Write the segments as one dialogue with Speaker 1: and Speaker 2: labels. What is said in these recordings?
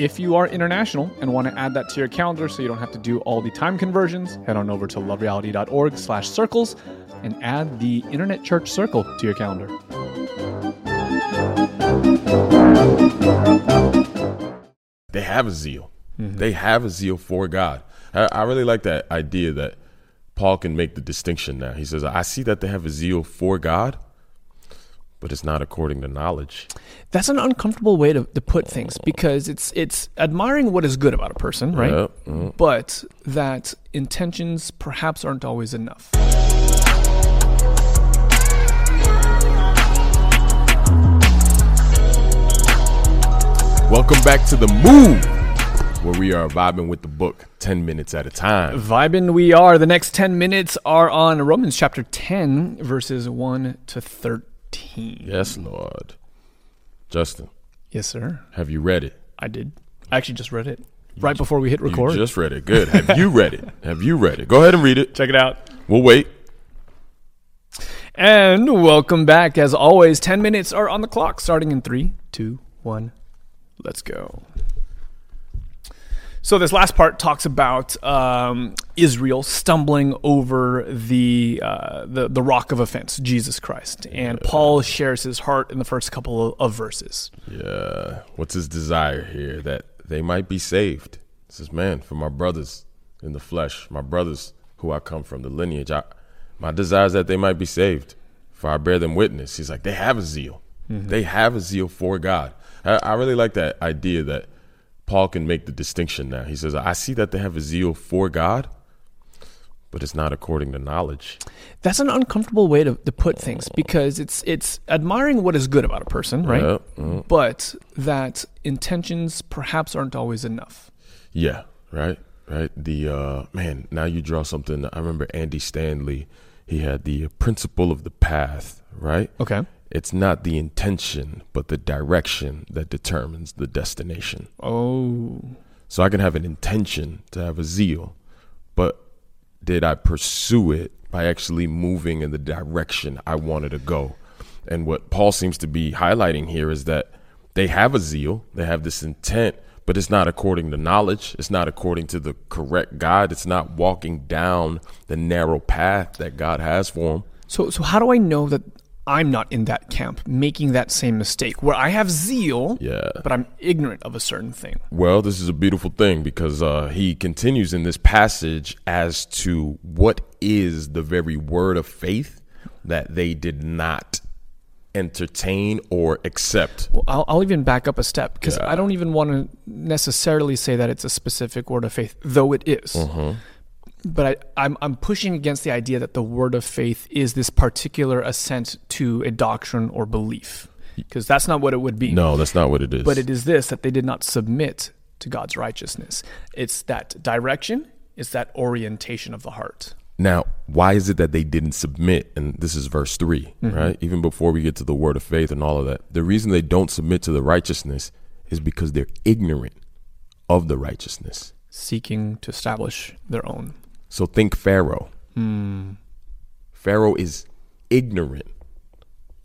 Speaker 1: If you are international and want to add that to your calendar so you don't have to do all the time conversions, head on over to lovereality.org slash circles and add the Internet Church Circle to your calendar.
Speaker 2: they have a zeal. Mm-hmm. They have a zeal for God. I, I really like that idea that Paul can make the distinction now. He says, I see that they have a zeal for God, but it's not according to knowledge.
Speaker 1: That's an uncomfortable way to, to put things because it's it's admiring what is good about a person, right?
Speaker 2: Yep, mhm.
Speaker 1: But that intentions perhaps aren't always enough.
Speaker 2: Welcome back to the move, where we are vibing with the book 10 minutes at a time.
Speaker 1: Vibing we are. The next 10 minutes are on Romans chapter 10, verses 1 to 13.
Speaker 2: Yes, Lord. Justin,
Speaker 1: Yes, sir.
Speaker 2: have you read it?
Speaker 1: I did. I actually just read it right before we hit record.
Speaker 2: You just read it. Good. Have you read it? Have you read it? Go ahead and read it.
Speaker 1: Check it out.
Speaker 2: We'll wait.
Speaker 1: And welcome back. As always, 10 minutes are on the clock, starting in three, two, one. Let's go. So, this last part talks about um, Israel stumbling over the, uh, the, the rock of offense, Jesus Christ. And Paul shares his heart in the first couple of, of verses.
Speaker 2: Yeah. What's his desire here? That they might be saved. He says, man, for my brothers in the flesh, my brothers who I come from, the lineage, I, my desire is that they might be saved. For I bear them witness. He's like, they have a zeal. They have a zeal for God. I, I really like that idea that Paul can make the distinction now. He says, I see that they have a zeal for God, but it's not according to knowledge.
Speaker 1: That's an uncomfortable way to, to put things because it's it's admiring what is good about a person, right?
Speaker 2: Yep, mhm.
Speaker 1: But that intentions perhaps aren't always enough.
Speaker 2: Yeah, right, right. The uh, man. Now you draw something. I remember Andy Stanley. He had the principle of the path. Right.
Speaker 1: Okay.
Speaker 2: It's not the intention, but the direction that determines the destination.
Speaker 1: Oh,
Speaker 2: So I can have an intention to have a zeal, but did I pursue it by actually moving in the direction I wanted to go? And what Paul seems to be highlighting here is that they have a zeal, they have this intent, but it's not according to knowledge. It's not according to the correct God. It's not walking down the narrow path that God has for them.
Speaker 1: so so how do I know that I'm not in that camp making that same mistake where I have zeal,
Speaker 2: Yeah.
Speaker 1: but I'm ignorant of a certain thing?
Speaker 2: Well, this is a beautiful thing because uh, he continues in this passage as to what is the very word of faith that they did not entertain or accept.
Speaker 1: Well, I'll, I'll even back up a step because
Speaker 2: Yeah.
Speaker 1: I don't even want to necessarily say that it's a specific word of faith, though it is.
Speaker 2: Mm-hmm.
Speaker 1: But I, I'm, I'm pushing against the idea that the word of faith is this particular assent to a doctrine or belief, because that's not what it would be.
Speaker 2: No, that's not what it is.
Speaker 1: But it is this that they did not submit to God's righteousness. It's that direction, it's that orientation of the heart.
Speaker 2: Now, why is it that they didn't submit? And this is verse 3, mm-hmm. right? Even before we get to the word of faith and all of that. The reason they don't submit to the righteousness is because they're ignorant of the righteousness.
Speaker 1: seeking to establish their own.
Speaker 2: So think Pharaoh.
Speaker 1: Hmm.
Speaker 2: Pharaoh is ignorant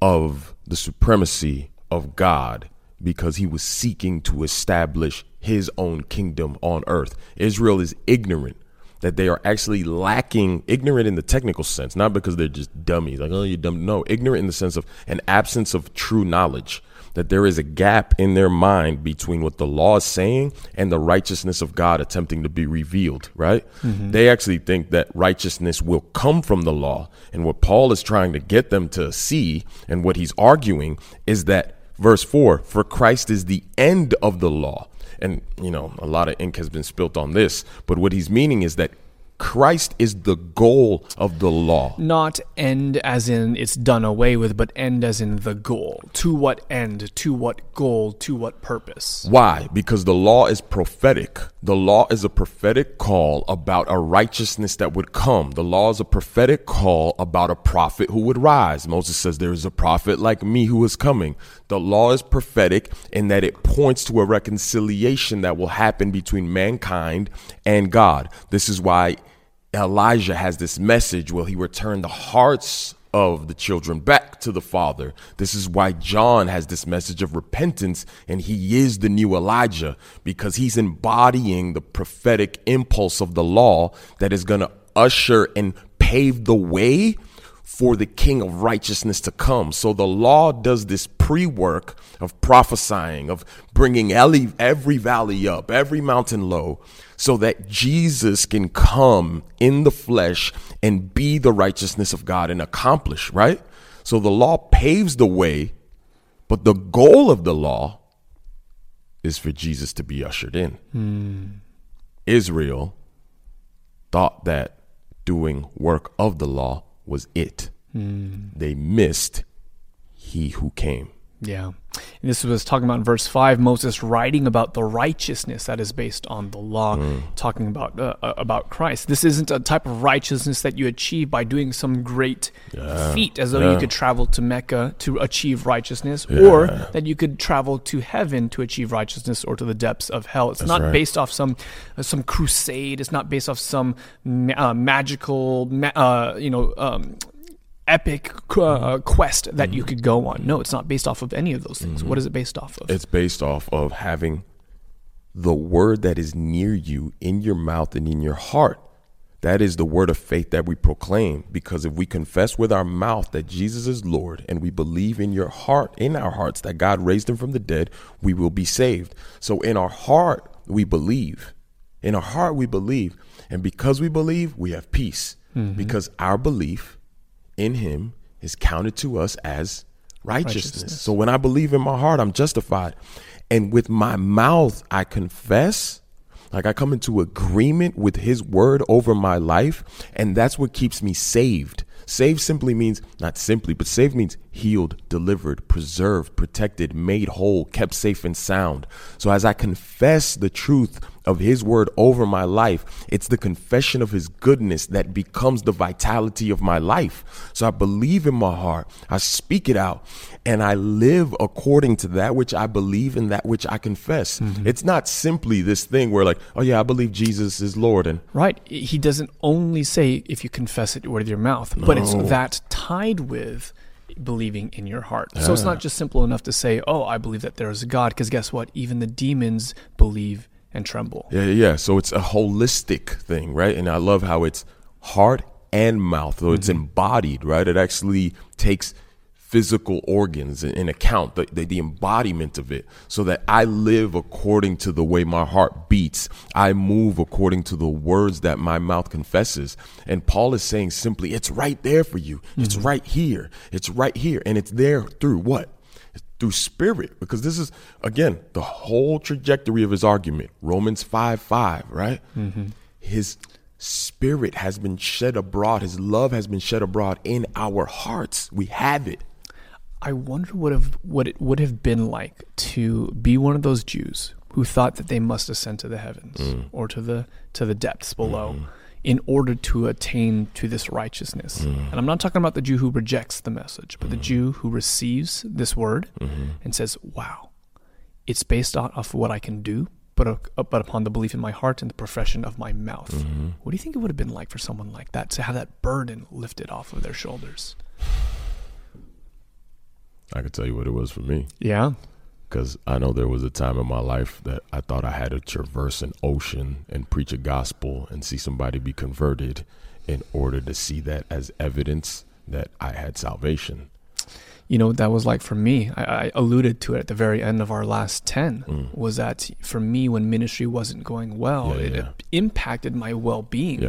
Speaker 2: of the supremacy of God because he was seeking to establish his own kingdom on earth. Israel is ignorant that they are actually lacking ignorant in the technical sense, not because they're just dummies, like, oh, you dumb. No, ignorant in the sense of an absence of true knowledge, that there is a gap in their mind between what the law is saying and the righteousness of God attempting to be revealed, right? Mm-hmm. They actually think that righteousness will come from the law. And what Paul is trying to get them to see and what he's arguing is that verse 4 for Christ is the end of the law and you know a lot of ink has been spilt on this but what he's meaning is that christ is the goal of the law
Speaker 1: Not end as in it's done away with, but end as in the goal. To what end? To what goal? To what purpose?
Speaker 2: why because the law is prophetic the law is a prophetic call about a righteousness that would come the law is a prophetic call about a prophet who would rise moses says there is a prophet like me who is coming the law is prophetic in that it points to a reconciliation that will happen between mankind and god this is why Elijah has this message will he return the hearts of the children back to the father. This is why John has this message of repentance and he is the new Elijah because he's embodying the prophetic impulse of the law that is going to usher and pave the way for the king of righteousness to come. So the law does this pre work of prophesying, of bringing every, every valley up, every mountain low, so that Jesus can come in the flesh and be the righteousness of God and accomplish, right? So the law paves the way, but the goal of the law is for Jesus to be ushered in. Hmm. Israel thought that doing work of the law was it. Hmm. They missed he who came.
Speaker 1: Yeah. And this was talking about in verse 5, Moses writing about the righteousness that is based on the law, talking about uh, uh, about Christ. This isn't a type of righteousness that you achieve by doing some great feat, as though you could travel to Mecca to achieve righteousness, or that you could travel to heaven to achieve righteousness, or to the depths of hell. It's not
Speaker 2: right.
Speaker 1: based off some uh, some crusade. It's not based off some ma- uh, magical, ma- uh, you know. Um, epic uh, quest that you mm-hmm. could go on. No, it's not based off of any of those things. What mm-hmm. is it based off of?
Speaker 2: It's based off of having the word that is near you in your mouth and in your heart. That is the word of faith that we proclaim. Because if we confess with our mouth that Jesus is Lord and we believe in your heart, in our hearts, that God raised him from the dead, we will be saved. So in our heart, we believe. In our heart, we believe. And because we believe, we have peace. Mm-hmm. Because our belief in him is counted to us as righteousness.
Speaker 1: Righteousness.
Speaker 2: So when I believe in my heart, I'm justified. And with my mouth, I confess, like I come into agreement with his word over my life. And that's what keeps me saved. Saved simply means, not simply, but saved means healed, delivered, preserved, protected, made whole, kept safe and sound. So as I confess the truth of his word over my life, it's the confession of his goodness that becomes the vitality of my life. So I believe in my heart, I speak it out, and I live according to that which I believe and that which I confess. Mm-hmm. It's not simply this thing where, like, oh yeah, I believe Jesus is Lord, and
Speaker 1: Right. He doesn't only say if you confess it with your mouth, but it's that tied with believing in your heart. So it's not ah. just simple enough to say, "Oh, I believe that there is a God," because guess what? Even the demons believe and tremble.
Speaker 2: Yeah, yeah. So it's a holistic thing, right? And I love how it's heart and mouth, though it's mm-hmm. embodied, right? It actually takes physical organs in, account, the, the, the embodiment of it, so that I live according to the way my heart beats. I move according to the words that my mouth confesses. And Paul is saying simply, it's right there for you. It's mm-hmm. right here. It's right here. And it's there through what? Through spirit because this is again the whole trajectory of his argument romans 5 5 right? Mm-hmm. His spirit has been shed abroad. His love has been shed abroad in our hearts. We have it.
Speaker 1: I wonder what have what it would have been like to be one of those Jews who thought that they must ascend to the heavens mm. or to the to the depths below mm-hmm. In order to attain to this righteousness. And I'm not talking about the Jew who rejects the message, but the Jew who receives this word and says, "Wow, it's based off of what I can do, but, uh, but upon the belief in my heart and the profession of my mouth.
Speaker 2: Mm-hmm.
Speaker 1: What do you think it would have been like for someone like that to have that burden lifted off of their shoulders?
Speaker 2: I could tell you what it was for me.
Speaker 1: Yeah.
Speaker 2: Because I know there was a time in my life that I thought I had to traverse an ocean and preach a gospel and see somebody be converted in order to see that as evidence that I had salvation.
Speaker 1: You know what that was like for me? I, I alluded to it at the very end of our last 10
Speaker 2: Mm.
Speaker 1: was that for me, when ministry wasn't going well,
Speaker 2: Yeah,
Speaker 1: it,
Speaker 2: yeah.
Speaker 1: it impacted my well being.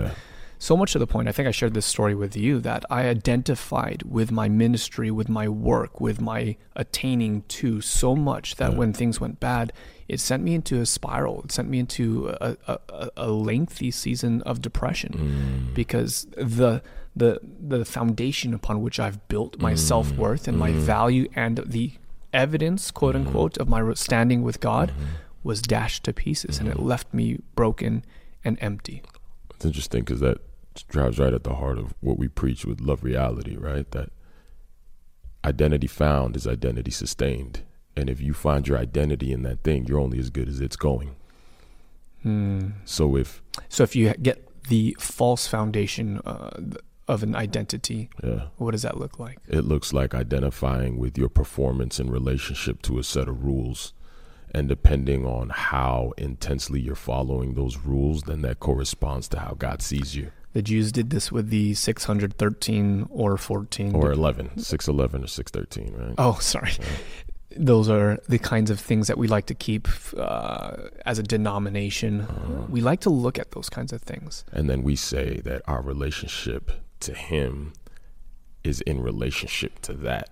Speaker 1: So much to the point, I think I shared this story with you that I identified with my ministry, with my work, with my attaining to so much that
Speaker 2: Yeah.
Speaker 1: when things went bad, it sent me into a spiral. It sent me into a, a, a- lengthy season of depression
Speaker 2: Mm.
Speaker 1: because the the the foundation upon which I've built my
Speaker 2: Mm.
Speaker 1: self worth and my
Speaker 2: Mm.
Speaker 1: value and the evidence, quote
Speaker 2: Mhm.
Speaker 1: unquote, of my standing with God
Speaker 2: Mhm.
Speaker 1: was dashed to pieces, and it
Speaker 2: Mhm.
Speaker 1: left me broken and empty.
Speaker 2: It's interesting because that drives right at the heart of what we preach with love reality, right? That identity found is identity sustained. And if you find your identity in that thing, you're only as good as it's going.
Speaker 1: Hmm.
Speaker 2: So if,
Speaker 1: So if you get the false foundation uh, of an identity,
Speaker 2: yeah,
Speaker 1: what does that look like?
Speaker 2: It looks like identifying with your performance in relationship to a set of rules. And depending on how intensely you're following those rules, then that corresponds to how God sees you.
Speaker 1: The Jews did this with the 613 or 14.
Speaker 2: Or 11, 611 or 613, right?
Speaker 1: oh, sorry.
Speaker 2: Yeah.
Speaker 1: Those are the kinds of things that we like to keep uh, as a denomination.
Speaker 2: Uh-huh.
Speaker 1: We like to look at those kinds of things.
Speaker 2: And then we say that our relationship to Him is in relationship to that.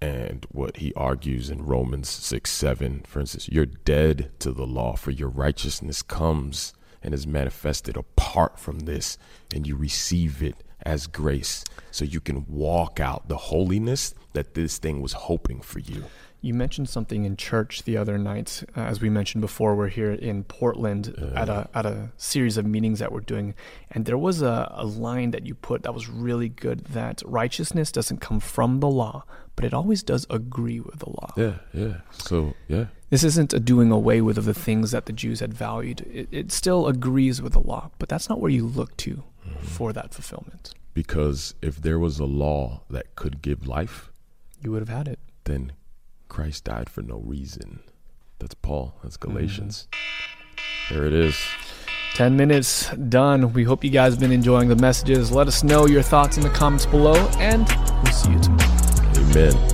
Speaker 2: And what he argues in Romans 6 7, for instance, you're dead to the law, for your righteousness comes and is manifested apart from this, and you receive it as grace. So you can walk out the holiness that this thing was hoping for you.
Speaker 1: You mentioned something in church the other night. Uh, as we mentioned before, we're here in Portland at a at a series of meetings that we're doing, and there was a, a line that you put that was really good. That righteousness doesn't come from the law, but it always does agree with the law.
Speaker 2: Yeah, yeah. So, yeah.
Speaker 1: This isn't a doing away with of the things that the Jews had valued. It, it still agrees with the law, but that's not where you look to for that fulfillment.
Speaker 2: Because if there was a law that could give life,
Speaker 1: You would have had it.
Speaker 2: then Christ died for no reason. That's Paul. That's mm-hmm. Galatians. There it is.
Speaker 1: 10 minutes done. We hope you guys have been enjoying the messages. Let us know your thoughts in the comments below, and we'll see you tomorrow.
Speaker 2: Amen.